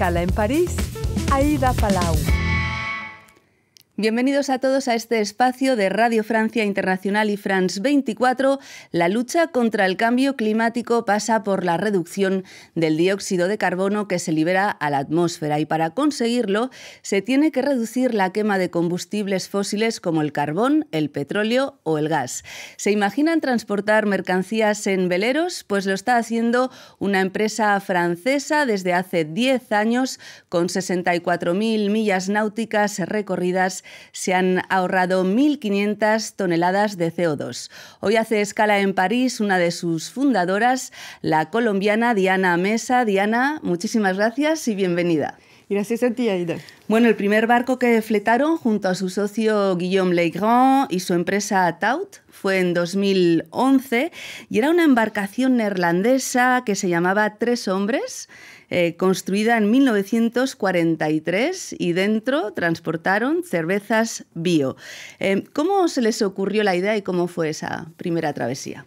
escala en París, Aida Palau. Bienvenidos a todos a este espacio de Radio Francia Internacional y France 24. La lucha contra el cambio climático pasa por la reducción del dióxido de carbono que se libera a la atmósfera y para conseguirlo se tiene que reducir la quema de combustibles fósiles como el carbón, el petróleo o el gas. ¿Se imaginan transportar mercancías en veleros? Pues lo está haciendo una empresa francesa desde hace 10 años con 64.000 millas náuticas recorridas se han ahorrado 1.500 toneladas de CO2. Hoy hace escala en París una de sus fundadoras, la colombiana Diana Mesa. Diana, muchísimas gracias y bienvenida. Gracias a ti, Aida. Bueno, el primer barco que fletaron junto a su socio Guillaume Legrand y su empresa Taut fue en 2011 y era una embarcación neerlandesa que se llamaba Tres Hombres eh, construida en 1943 y dentro transportaron cervezas bio. Eh, ¿Cómo se les ocurrió la idea y cómo fue esa primera travesía?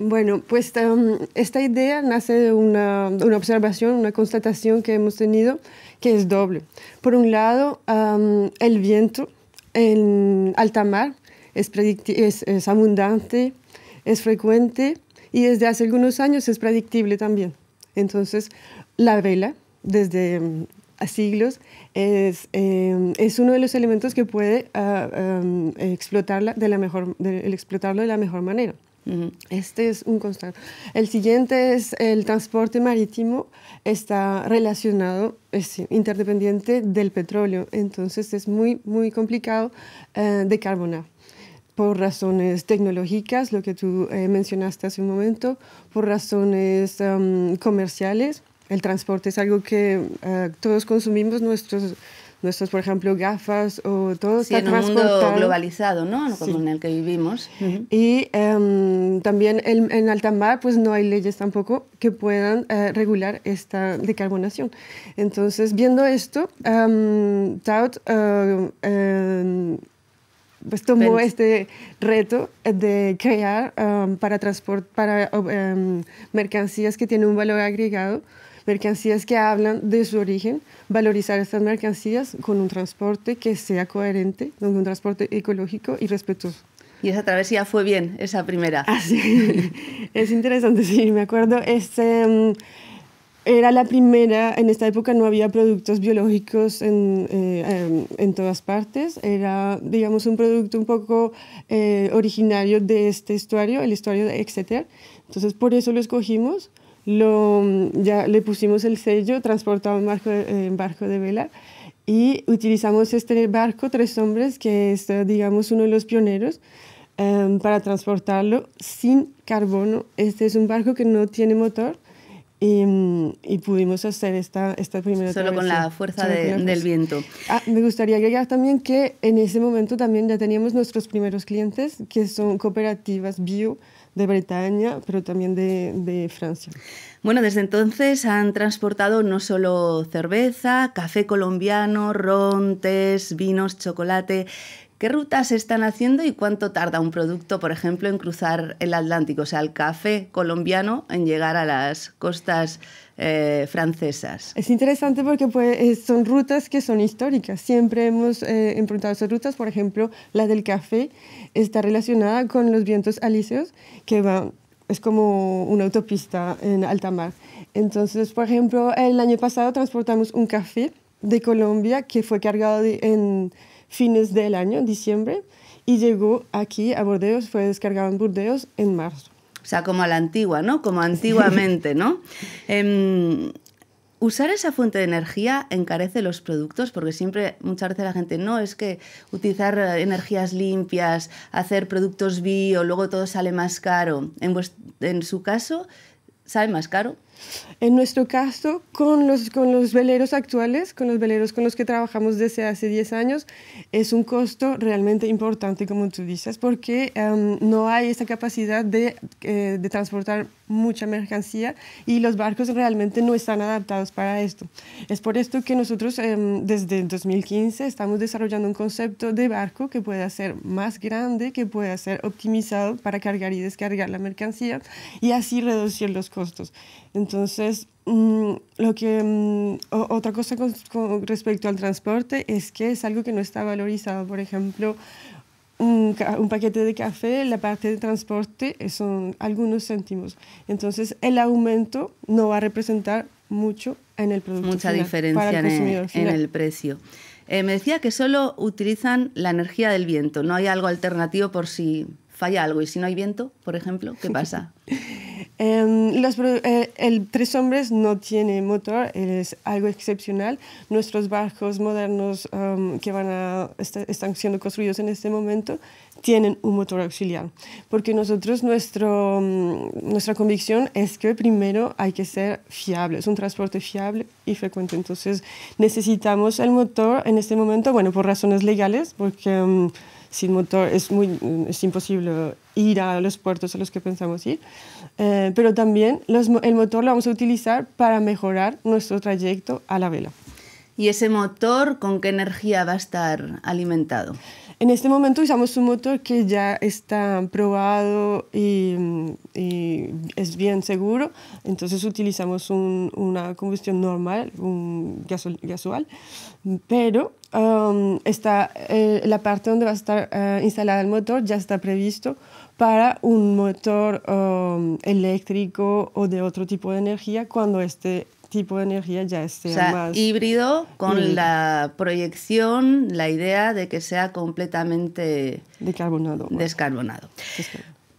Bueno, pues um, esta idea nace de una, observación, una constatación que hemos tenido que es doble. Por un lado, el viento en alta mar es, abundante, es frecuente y desde hace algunos años es predictible también. Entonces, la vela, desde mm, siglos, es, em, es, uno de los elementos que puede ah, em, explotarla de la mejor, explotarlo de la mejor manera. Este es un constante. El siguiente es el transporte marítimo, está relacionado, es interdependiente del petróleo, entonces es muy, muy complicado uh, de carbonar por razones tecnológicas, lo que tú eh, mencionaste hace un momento, por razones em, comerciales, el transporte es algo que eh, todos consumimos, nuestros, nuestros, por ejemplo, gafas o todo sí, en un mundo globalizado, ¿no? Como en el que vivimos. Y um, también en alta mar, pues no hay leyes tampoco que puedan uh, regular esta decarbonación. Entonces, viendo esto, um, Taut uh, um, pues tomó este reto de crear para, transport, para mercancías que tienen un valor agregado mercancías que hablan de su origen, valorizar estas mercancías con un transporte que sea coherente, con un transporte ecológico y respetuoso. Y esa travesía fue bien, esa primera. Ah, sí. es interesante, sí, me acuerdo. Este, mm, era la primera, en esta época no había productos biológicos en, eh, en, todas partes, era, digamos, un producto un poco eh, originario de este estuario, el estuario de Exeter. Entonces, por eso lo escogimos lo, ya le pusimos el sello, transportado en barco, en barco de vela y utilizamos este barco, Tres Hombres, que es, digamos, uno de los pioneros, em, para transportarlo sin carbono. Este es un barco que no tiene motor y, y pudimos hacer esta, esta primera Solo con la fuerza del viento. Ah, me gustaría agregar también que en ese momento también ya teníamos nuestros primeros clientes, que son cooperativas bio, de Bretaña, pero también de, de, Francia. Bueno, desde entonces han transportado no solo cerveza, café colombiano, ron, tés, vinos, chocolate. ¿Qué rutas están haciendo y cuánto tarda un producto, por ejemplo, en cruzar el Atlántico, o sea, el café colombiano, en llegar a las costas eh, francesas? Es interesante porque pues, son rutas que son históricas. Siempre hemos eh, esas rutas, por ejemplo, la del café está relacionada con los vientos alíseos que van, es como una autopista en alta mar. Entonces, por ejemplo, el año pasado transportamos un café de Colombia que fue cargado en fines del año, diciembre, y llegó aquí a Burdeos, fue descargado en Burdeos en marzo. O sea, como a la antigua, ¿no? Como antiguamente, ¿no? Em, usar esa fuente de energía encarece los productos porque siempre, muchas veces la gente, no, es que utilizar energías limpias, hacer productos bio, luego todo sale más caro. En, en su caso, ¿sale más caro? En nuestro caso, con los, con los veleros actuales, con los veleros con los que trabajamos desde hace 10 años, es un costo realmente importante, como tú dices, porque em, no hay esa capacidad de, eh, de, transportar mucha mercancía y los barcos realmente no están adaptados para esto. Es por esto que nosotros em, desde 2015 estamos desarrollando un concepto de barco que pueda ser más grande, que pueda ser optimizado para cargar y descargar la mercancía y así reducir los costos. Entonces, mm, lo que, mm, otra cosa con, respecto al transporte es que es algo que no está valorizado. Por ejemplo, un, un, paquete de café, la parte de transporte son algunos céntimos. Entonces, el aumento no va a representar mucho en el producto. Mucha diferencia en, el precio. Eh, me decía que solo utilizan la energía del viento, no hay algo alternativo por si falla algo. ¿Y si no hay viento, por ejemplo, qué pasa? Em, los, eh, el Tres Hombres no tiene motor, es algo excepcional. Nuestros barcos modernos em, que van a, están siendo construidos en este momento tienen un motor auxiliar, porque nosotros, nuestro, mm, nuestra convicción es que primero hay que ser fiable, es un transporte fiable y frecuente. Entonces necesitamos el motor en este momento, bueno, por razones legales, porque... Mm, sin motor es, muy, es imposible ir a los puertos a los que pensamos ir, eh, pero también el motor lo vamos a utilizar para mejorar nuestro trayecto a la vela. ¿Y ese motor con qué energía va a estar alimentado? En este momento usamos un motor que ya está probado y, es bien seguro, entonces utilizamos una combustión normal, un gasol, gasoil, pero um, está, eh, la parte donde va a estar uh, instalada el motor ya está previsto para un motor um, eléctrico o de otro tipo de energía cuando este tipo de energía ya o sea, más híbrido con la proyección, la idea de que sea completamente descarbonado. descarbonado.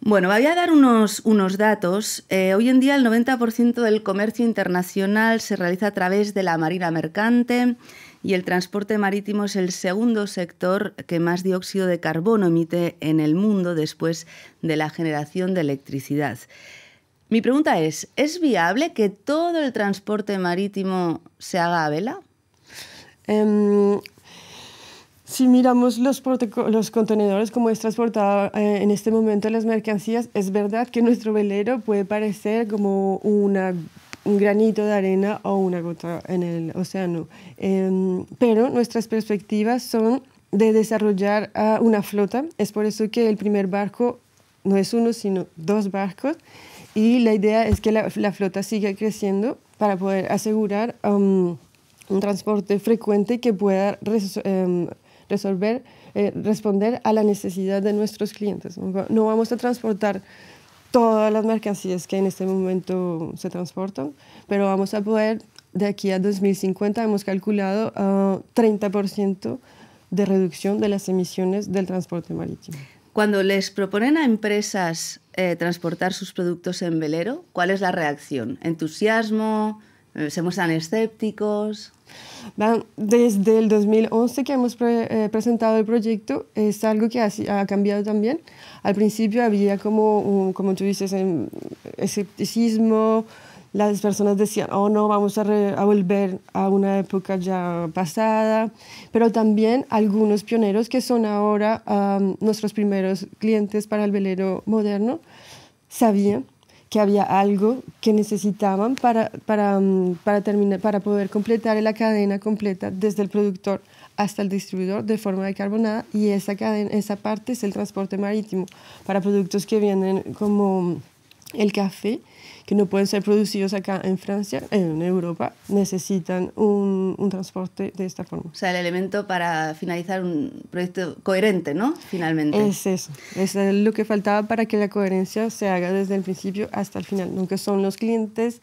Bueno, voy a dar unos, unos datos. Eh, hoy en día el 90% del comercio internacional se realiza a través de la marina mercante y el transporte marítimo es el segundo sector que más dióxido de carbono emite en el mundo después de la generación de electricidad. Mi pregunta es, ¿es viable que todo el transporte marítimo se haga a vela? Em, si miramos los, contenedores como es transportado eh, en este momento las mercancías, es verdad que nuestro velero puede parecer como un granito de arena o una gota en el océano, em, pero nuestras perspectivas son de desarrollar uh, una flota. Es por eso que el primer barco no es uno, sino dos barcos y la idea es que la, flota siga creciendo para poder asegurar um, un transporte frecuente que pueda em, resolver, eh, responder a la necesidad de nuestros clientes. No vamos a transportar todas las mercancías que en este momento se transportan, pero vamos a poder, de aquí a 2050, hemos calculado 30% uh, de reducción de las emisiones del transporte marítimo. Cuando les proponen a empresas eh, transportar sus productos en velero, ¿cuál es la reacción? ¿Entusiasmo? Eh, ¿Se muestran escépticos? Desde el 2011 que hemos eh, presentado el proyecto, es algo que ha, ha, cambiado también. Al principio había como, como tú dices, em, escepticismo, las personas decían, oh no, vamos a, volver a una época ya pasada, pero también algunos pioneros que son ahora nuestros primeros clientes para el velero moderno, sabían que había algo que necesitaban para, para, para, terminar, para poder completar la cadena completa desde el productor hasta el distribuidor de forma de carbonada y esa, cadena, esa parte es el transporte marítimo para productos que vienen como el café que no pueden ser producidos acá en Francia, en Europa, necesitan un, un, transporte de esta forma. O sea, el elemento para finalizar un proyecto coherente, ¿no? Finalmente. Es eso, es lo que faltaba para que la coherencia se haga desde el principio hasta el final, aunque son los clientes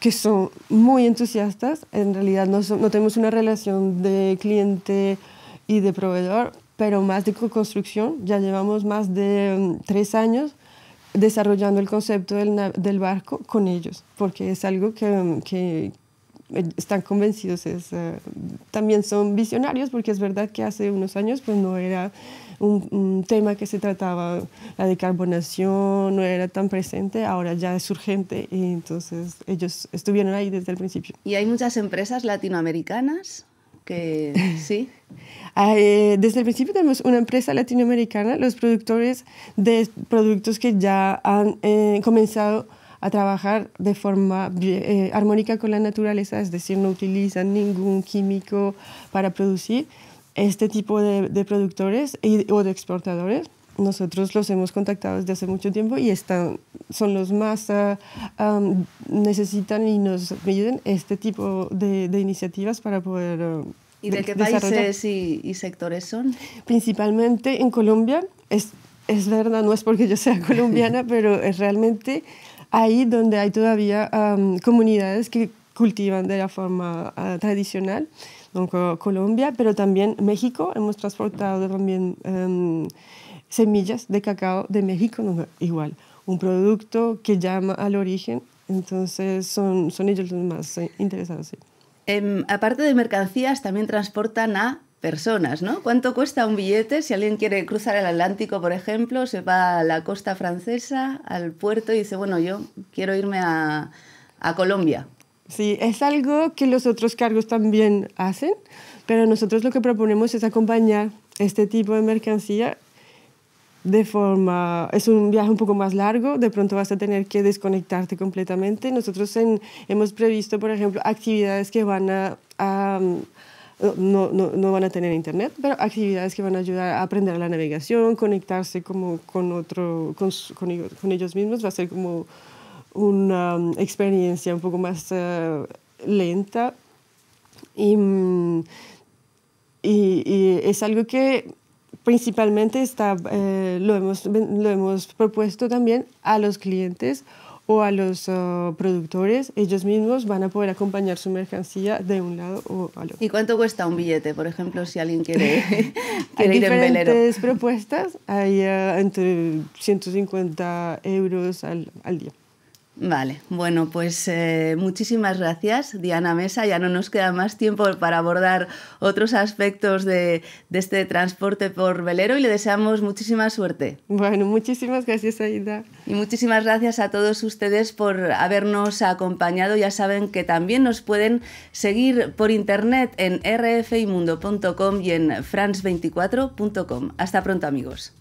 que son muy entusiastas, en realidad no, no tenemos una relación de cliente y de proveedor, pero más de co-construcción, ya llevamos más de tres años desarrollando el concepto del, del, barco con ellos, porque es algo que, que están convencidos. Es, eh, también son visionarios, porque es verdad que hace unos años pues, no era un, tema que se trataba, la decarbonación no era tan presente, ahora ya es urgente y entonces ellos estuvieron ahí desde el principio. ¿Y hay muchas empresas latinoamericanas que sí? Ah, eh, desde el principio tenemos una empresa latinoamericana, los productores de productos que ya han eh, comenzado a trabajar de forma eh, armónica con la naturaleza, es decir, no utilizan ningún químico para producir este tipo de, de productores o de exportadores. Nosotros los hemos contactado desde hace mucho tiempo y están, son los más uh, um, necesitan y nos piden este tipo de, de iniciativas para poder uh, ¿Y de, de qué países y, y, sectores son? Principalmente en Colombia. Es, es verdad, no es porque yo sea colombiana, pero es realmente ahí donde hay todavía um, comunidades que cultivan de la forma uh, tradicional. Donc, Colombia, pero también México. Hemos transportado también um, semillas de cacao de México, no, igual, un producto que llama al origen. Entonces son, son ellos los más eh, interesados. Sí. Eh, aparte de mercancías, también transportan a personas, ¿no? ¿Cuánto cuesta un billete si alguien quiere cruzar el Atlántico, por ejemplo, se va a la costa francesa, al puerto y dice, bueno, yo quiero irme a, a Colombia? Sí, es algo que los otros cargos también hacen, pero nosotros lo que proponemos es acompañar este tipo de mercancía de forma, es un viaje un poco más largo, de pronto vas a tener que desconectarte completamente. Nosotros en, hemos previsto, por ejemplo, actividades que van a, a no, no, no, van a tener internet, pero actividades que van a ayudar a aprender la navegación, conectarse como con, otro, con, con, con ellos mismos, va a ser como una um, experiencia un poco más uh, lenta y, y, y, es algo que principalmente está, eh, lo, hemos, lo hemos propuesto también a los clientes o a los uh, productores, ellos mismos van a poder acompañar su mercancía de un lado o al otro. ¿Y cuánto cuesta un billete, por ejemplo, si alguien quiere, quiere hay ir en velero? Hay diferentes propuestas, hay uh, entre 150 euros al, al día. Vale, bueno, pues eh, muchísimas gracias, Diana Mesa. Ya no nos queda más tiempo para abordar otros aspectos de, de, este transporte por velero y le deseamos muchísima suerte. Bueno, muchísimas gracias, Aida. Y muchísimas gracias a todos ustedes por habernos acompañado. Ya saben que también nos pueden seguir por internet en rfimundo.com y en france24.com. Hasta pronto, amigos.